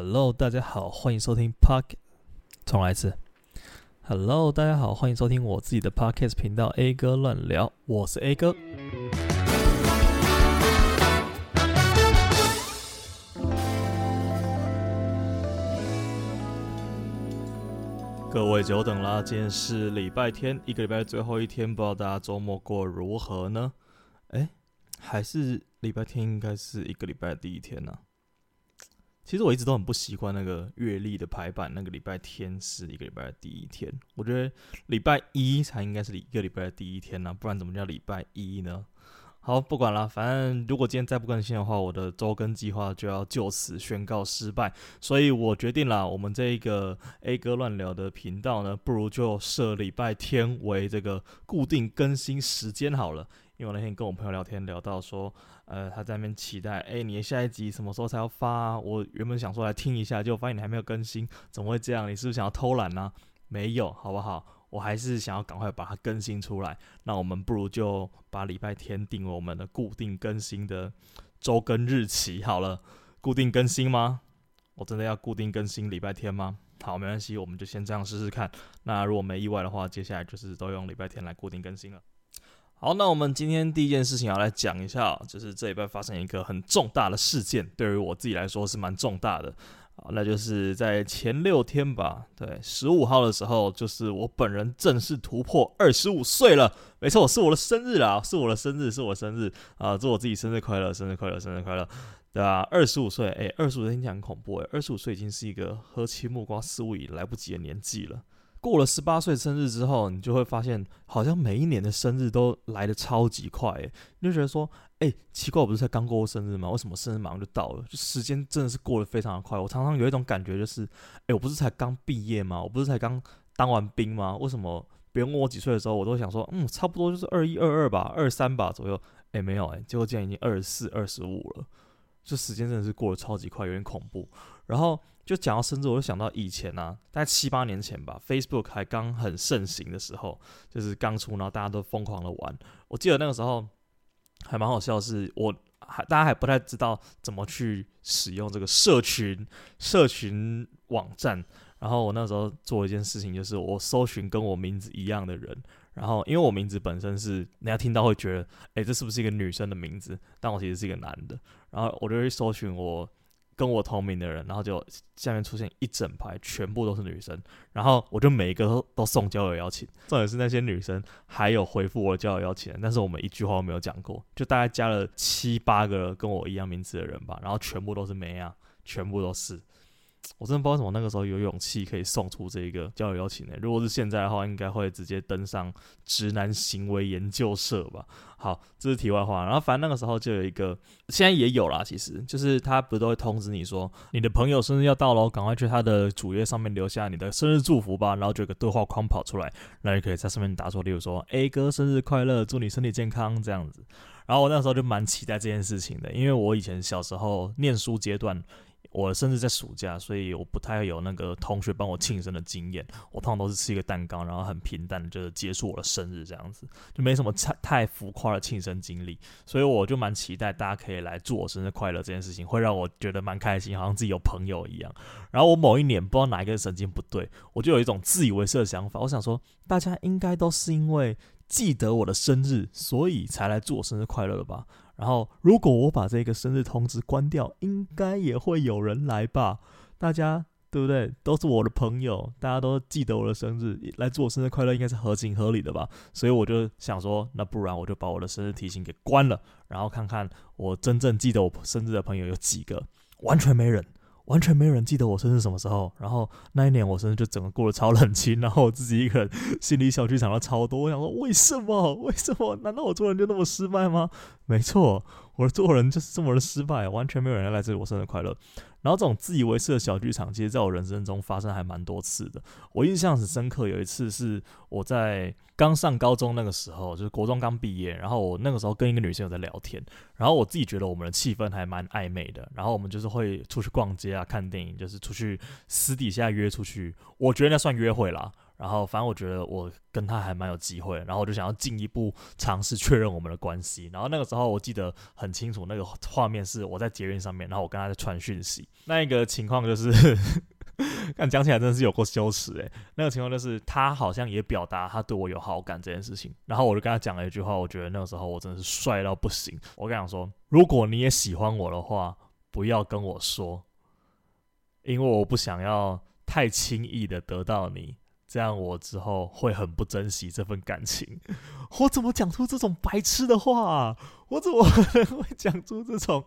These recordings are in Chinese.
Hello，大家好，欢迎收听 Park。重来一次。Hello，大家好，欢迎收听我自己的 Podcast 频道 A 哥乱聊，我是 A 哥。各位久等啦，今天是礼拜天，一个礼拜最后一天，不知道大家周末过如何呢？诶，还是礼拜天应该是一个礼拜第一天呢、其实我一直都很不习惯那个月历的排版，那个礼拜天是一个礼拜的第一天。我觉得礼拜一才应该是一个礼拜的第一天呢、不然怎么叫礼拜一呢？好，不管了，反正如果今天再不更新的话，我的周更计划就要就此宣告失败。所以我决定了，我们这一个 A 哥乱聊的频道呢，不如就设礼拜天为这个固定更新时间好了。因为我那天跟我朋友聊天，聊到说，呃，他在那边期待，哎，你的下一集什么时候才要发？我原本想说来听一下，结果发现你还没有更新，怎么会这样？你是不是想要偷懒呢？没有，好不好？我还是想要赶快把它更新出来。那我们不如就把礼拜天定为我们的固定更新的周更日期好了。固定更新吗？我真的要固定更新礼拜天吗？好，没关系，我们就先这样试试看。那如果没意外的话，接下来就是都用礼拜天来固定更新了。好，那我们今天第一件事情要来讲一下，就是这礼拜发生一个很重大的事件，对于我自己来说是蛮重大的啊，那就是在前六天吧，对，十五号的时候，就是我本人正式突破二十五岁了，没错，是我的生日啦，是我的生日，是我的生日啊，祝我自己生日快乐，生日快乐，生日快乐，对吧？二十五岁，诶，二十五岁听起来很恐怖诶，二十五岁已经是一个喝青木瓜四物已来不及的年纪了。过了十八岁生日之后，你就会发现，好像每一年的生日都来得超级快，诶，你就觉得说，哎，奇怪，我不是才刚过生日吗？为什么生日马上就到了？就时间真的是过得非常的快。我常常有一种感觉，就是，哎，我不是才刚毕业吗？我不是才刚当完兵吗？为什么别人问我几岁的时候，我都想说，嗯，差不多就是二一、二二吧，二三吧左右。哎，没有，哎，结果竟然已经二十四、二十五了，这时间真的是过得超级快，有点恐怖。然后。就讲到生日，我就想到以前啊，大概七八年前吧，Facebook 还刚很盛行的时候，就是刚出，然后大家都疯狂的玩。我记得那个时候还蛮好笑是，我还大家还不太知道怎么去使用这个社群社群网站。然后我那时候做一件事情，就是我搜寻跟我名字一样的人。然后因为我名字本身是人家听到会觉得，哎，这是不是一个女生的名字？但我其实是一个男的。然后我就去搜寻我。跟我同名的人，然后就下面出现一整排，全部都是女生，然后我就每一个都都送交友邀请，重点是那些女生还有回复我的交友邀请，但是我们一句话都没有讲过，就大概加了七八个跟我一样名字的人吧，然后全部都是妹啊，全部都是。我真的不知道为什么那个时候有勇气可以送出这一个交友邀请呢？如果是现在的话，应该会直接登上直男行为研究社吧。好，这是题外话。然后反正那个时候就有一个，现在也有啦。其实就是他不是都会通知你说，你的朋友生日要到了，赶快去他的主页上面留下你的生日祝福吧。然后就有个对话框跑出来，那你可以在上面打说，例如说 A 哥生日快乐，祝你身体健康这样子。然后我那时候就蛮期待这件事情的，因为我以前小时候念书阶段。我甚至在暑假，所以我不太有那个同学帮我庆生的经验。我通常都是吃一个蛋糕，然后很平淡，就是结束我的生日这样子，就没什么太太浮夸的庆生经历。所以我就蛮期待大家可以来祝我生日快乐这件事情，会让我觉得蛮开心，好像自己有朋友一样。然后我某一年不知道哪一个神经不对，我就有一种自以为是的想法，我想说大家应该都是因为记得我的生日，所以才来祝我生日快乐的吧。然后，如果我把这个生日通知关掉，应该也会有人来吧？大家对不对？都是我的朋友，大家都记得我的生日，来祝我生日快乐，应该是合情合理的吧？所以我就想说，那不然我就把我的生日提醒给关了，然后看看我真正记得我生日的朋友有几个，完全没人。完全没有人记得我生日什么时候，然后那一年我生日就整个过得超冷清，然后我自己一个人心里小剧场了超多。我想说，为什么？为什么？难道我做人就那么失败吗？没错，我做人就是这么的失败，完全没有人来这里我生日快乐。然后这种自以为是的小剧场，其实在我人生中发生还蛮多次的。我印象很深刻，有一次是我在刚上高中那个时候，就是国中刚毕业，然后我那个时候跟一个女生有在聊天，然后我自己觉得我们的气氛还蛮暧昧的，然后我们就是会出去逛街啊、看电影，就是出去私底下约出去，我觉得那算约会啦。然后反正我觉得我跟他还蛮有机会，然后我就想要进一步尝试确认我们的关系。然后那个时候我记得很清楚，那个画面是我在捷运上面，然后我跟他在传讯息。那一个情况就是，看讲起来真的是有过羞耻诶。那个情况就是他好像也表达他对我有好感这件事情，然后我就跟他讲了一句话，我觉得那个时候我真的是帅到不行。我跟他讲说，如果你也喜欢我的话，不要跟我说，因为我不想要太轻易的得到你。这样我之后会很不珍惜这份感情。我怎么讲出这种白痴的话？我怎么可能会讲出这种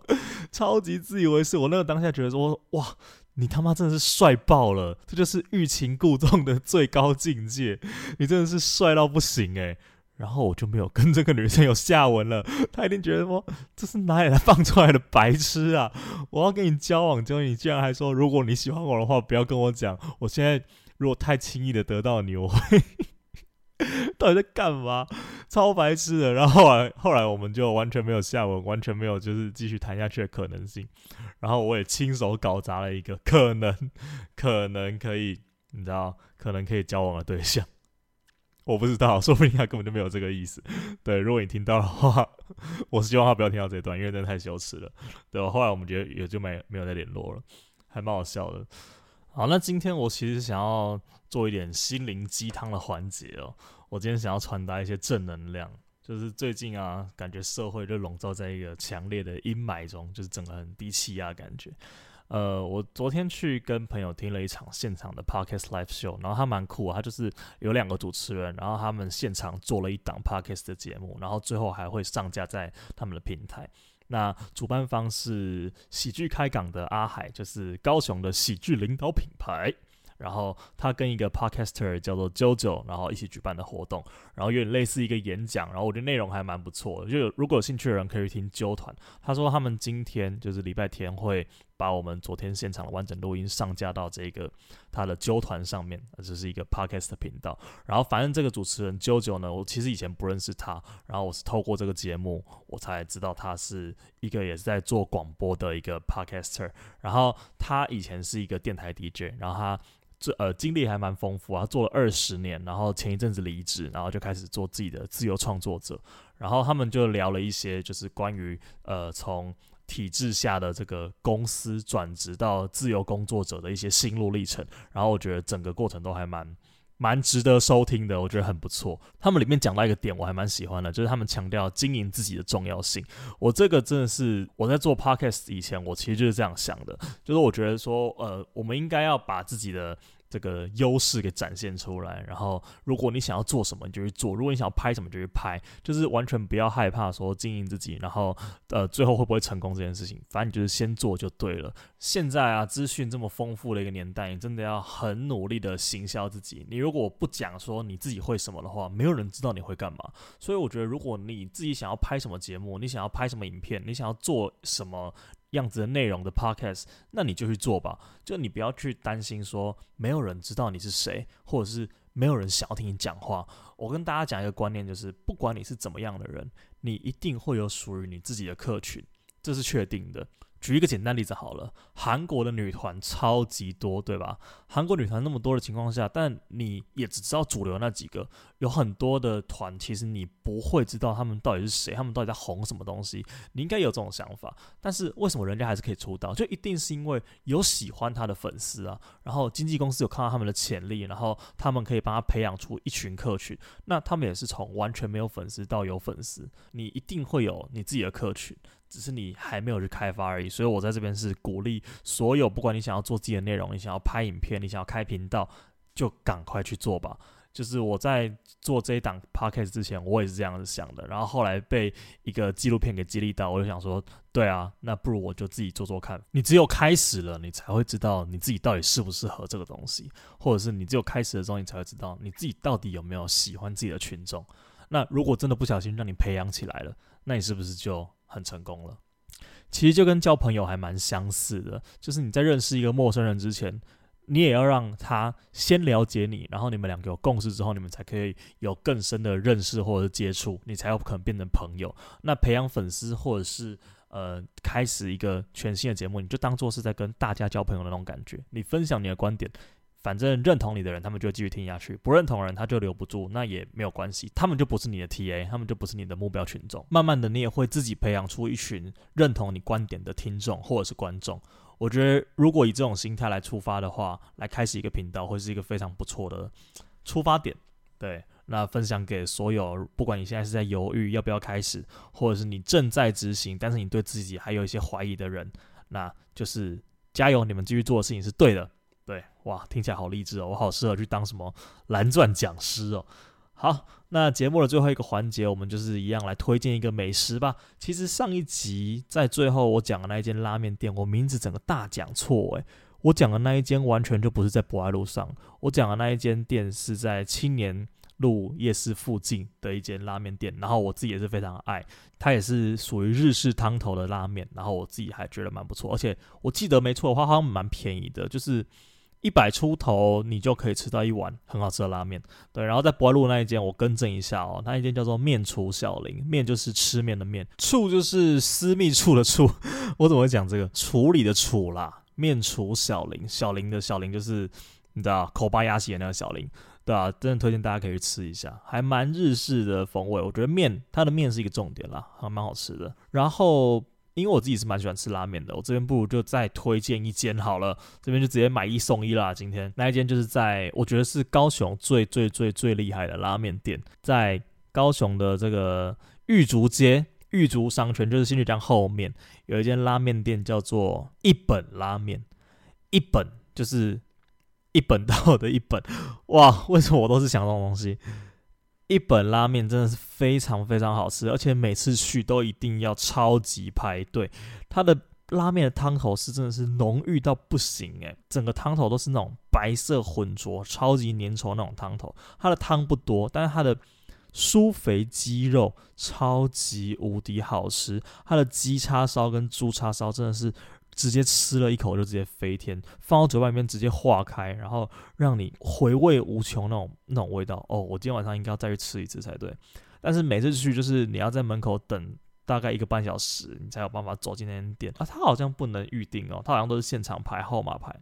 超级自以为是？我那个当下觉得说，哇，你他妈真的是帅爆了！这就是欲擒故纵的最高境界。你真的是帅到不行诶。然后我就没有跟这个女生有下文了。她一定觉得说，这是哪里来放出来的白痴啊？我要跟你交往，结果你竟然还说，如果你喜欢我的话，不要跟我讲。我现在。如果太轻易的得到你，我会 到底在干嘛？超白痴的。然后后来，后来我们就完全没有下文，完全没有就是继续谈下去的可能性。然后我也亲手搞砸了一个可能，可能可以，你知道，可能可以交往的对象。我不知道，说不定他根本就没有这个意思。对，如果你听到的话，我是希望他不要听到这段，因为真的太羞耻了。对，后来我们觉得也就没没有再联络了，还蛮好笑的。好，那今天我其实想要做一点心灵鸡汤的环节哦。我今天想要传达一些正能量，就是最近啊，感觉社会就笼罩在一个强烈的阴霾中，就是整个很低气压感觉。呃，我昨天去跟朋友听了一场现场的 Podcast Live Show，然后他蛮酷，他就是有两个主持人，然后他们现场做了一档 Podcast 的节目，然后最后还会上架在他们的平台。那主办方是喜剧开港的阿海，就是高雄的喜剧领导品牌。然后他跟一个 podcaster 叫做 JoJo，然后一起举办的活动，然后有点类似一个演讲。然后我觉得内容还蛮不错的，就如果有兴趣的人可以去听揪团。他说他们今天就是礼拜天会。把我们昨天现场的完整录音上架到这个他的揪团上面，这是一个 podcast 频道。然后，反正这个主持人 JoJo 呢，我其实以前不认识他，然后我是透过这个节目，我才知道他是一个也是在做广播的一个 podcaster。然后他以前是一个电台 DJ，然后他这呃经历还蛮丰富啊，做了二十年，然后前一阵子离职，然后就开始做自己的自由创作者。然后他们就聊了一些，就是关于呃从。体制下的这个公司转职到自由工作者的一些心路历程，然后我觉得整个过程都还蛮蛮值得收听的，我觉得很不错。他们里面讲到一个点，我还蛮喜欢的，就是他们强调经营自己的重要性。我这个真的是我在做 podcast 以前，我其实就是这样想的，就是我觉得说，呃，我们应该要把自己的。这个优势给展现出来，然后如果你想要做什么，你就去做；如果你想要拍什么，就去拍。就是完全不要害怕说经营自己，然后呃，最后会不会成功这件事情，反正你就是先做就对了。现在啊，资讯这么丰富的一个年代，你真的要很努力的行销自己。你如果不讲说你自己会什么的话，没有人知道你会干嘛。所以我觉得，如果你自己想要拍什么节目，你想要拍什么影片，你想要做什么。样子的内容的 podcast，那你就去做吧。就你不要去担心说没有人知道你是谁，或者是没有人想要听你讲话。我跟大家讲一个观念，就是不管你是怎么样的人，你一定会有属于你自己的客群，这是确定的。举一个简单例子好了，韩国的女团超级多，对吧？韩国女团那么多的情况下，但你也只知道主流那几个，有很多的团，其实你不会知道他们到底是谁，他们到底在红什么东西。你应该有这种想法，但是为什么人家还是可以出道？就一定是因为有喜欢他的粉丝啊，然后经纪公司有看到他们的潜力，然后他们可以帮他培养出一群客群。那他们也是从完全没有粉丝到有粉丝，你一定会有你自己的客群。只是你还没有去开发而已，所以我在这边是鼓励所有，不管你想要做自己的内容，你想要拍影片，你想要开频道，就赶快去做吧。就是我在做这一档 podcast 之前，我也是这样子想的，然后后来被一个纪录片给激励到，我就想说，对啊，那不如我就自己做做看。你只有开始了，你才会知道你自己到底适不适合这个东西，或者是你只有开始的时候，你才会知道你自己到底有没有喜欢自己的群众。那如果真的不小心让你培养起来了，那你是不是就很成功了？其实就跟交朋友还蛮相似的，就是你在认识一个陌生人之前，你也要让他先了解你，然后你们两个有共识之后，你们才可以有更深的认识或者是接触，你才有可能变成朋友。那培养粉丝或者是呃开始一个全新的节目，你就当做是在跟大家交朋友的那种感觉，你分享你的观点。反正认同你的人，他们就会继续听下去；不认同的人，他就留不住，那也没有关系，他们就不是你的 TA，他们就不是你的目标群众。慢慢的，你也会自己培养出一群认同你观点的听众或者是观众。我觉得，如果以这种心态来出发的话，来开始一个频道，会是一个非常不错的出发点。对，那分享给所有，不管你现在是在犹豫要不要开始，或者是你正在执行，但是你对自己还有一些怀疑的人，那就是加油，你们继续做的事情是对的。对，哇，听起来好励志哦！我好适合去当什么蓝钻讲师哦。好，那节目的最后一个环节，我们就是一样来推荐一个美食吧。其实上一集在最后我讲的那一间拉面店，我名字整个大讲错诶，我讲的那一间完全就不是在博爱路上，我讲的那一间店是在青年路夜市附近的一间拉面店，然后我自己也是非常爱，它也是属于日式汤头的拉面，然后我自己还觉得蛮不错，而且我记得没错的话，好像蛮便宜的，就是。一百出头，你就可以吃到一碗很好吃的拉面。对，然后在博爱路那一间，我更正一下哦，那一间叫做面厨小林，面就是吃面的面，醋就是私密处的醋。我怎么会讲这个？处理的处啦，面厨小林，小林的小林就是你知道口巴鸭血那个小林，对啊，真的推荐大家可以去吃一下，还蛮日式的风味。我觉得面，它的面是一个重点啦，还蛮好吃的。然后。因为我自己是蛮喜欢吃拉面的，我这边不如就再推荐一间好了，这边就直接买一送一啦。今天那一间就是在我觉得是高雄最最最最厉害的拉面店，在高雄的这个玉竹街玉竹商圈，就是新竹江后面有一间拉面店叫做一本拉面，一本就是一本道的一本，哇，为什么我都是想这种东西？一本拉面真的是非常非常好吃，而且每次去都一定要超级排队。它的拉面的汤头是真的是浓郁到不行诶，整个汤头都是那种白色浑浊、超级粘稠那种汤头。它的汤不多，但是它的酥肥鸡肉超级无敌好吃。它的鸡叉烧跟猪叉烧真的是。直接吃了一口就直接飞天，放到嘴巴里面直接化开，然后让你回味无穷那种那种味道哦！我今天晚上应该要再去吃一次才对。但是每次去就是你要在门口等大概一个半小时，你才有办法走进那间店啊。它好像不能预定哦，它好像都是现场排号码牌。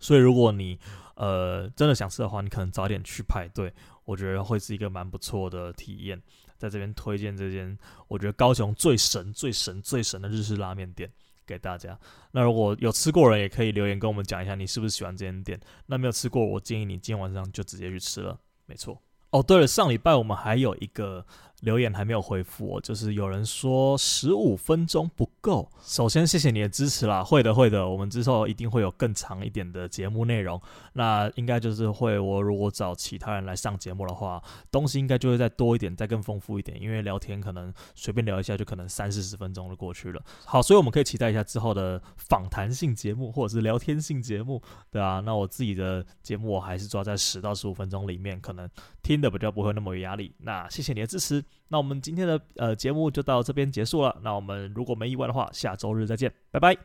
所以如果你呃真的想吃的话，你可能早点去排队，我觉得会是一个蛮不错的体验。在这边推荐这间，我觉得高雄最神、最神、最神的日式拉面店。给大家。那如果有吃过人，也可以留言跟我们讲一下，你是不是喜欢这间店？那没有吃过，我建议你今天晚上就直接去吃了。没错。哦，对了，上礼拜我们还有一个。留言还没有回复我，就是有人说十五分钟不够。首先谢谢你的支持啦，会的会的，我们之后一定会有更长一点的节目内容。那应该就是会，我如果找其他人来上节目的话，东西应该就会再多一点，再更丰富一点。因为聊天可能随便聊一下就可能三四十分钟就过去了。好，所以我们可以期待一下之后的访谈性节目或者是聊天性节目，对啊。那我自己的节目我还是抓在十到十五分钟里面，可能听的比较不会那么有压力。那谢谢你的支持。那我们今天的呃节目就到这边结束了。那我们如果没意外的话，下周日再见，拜拜。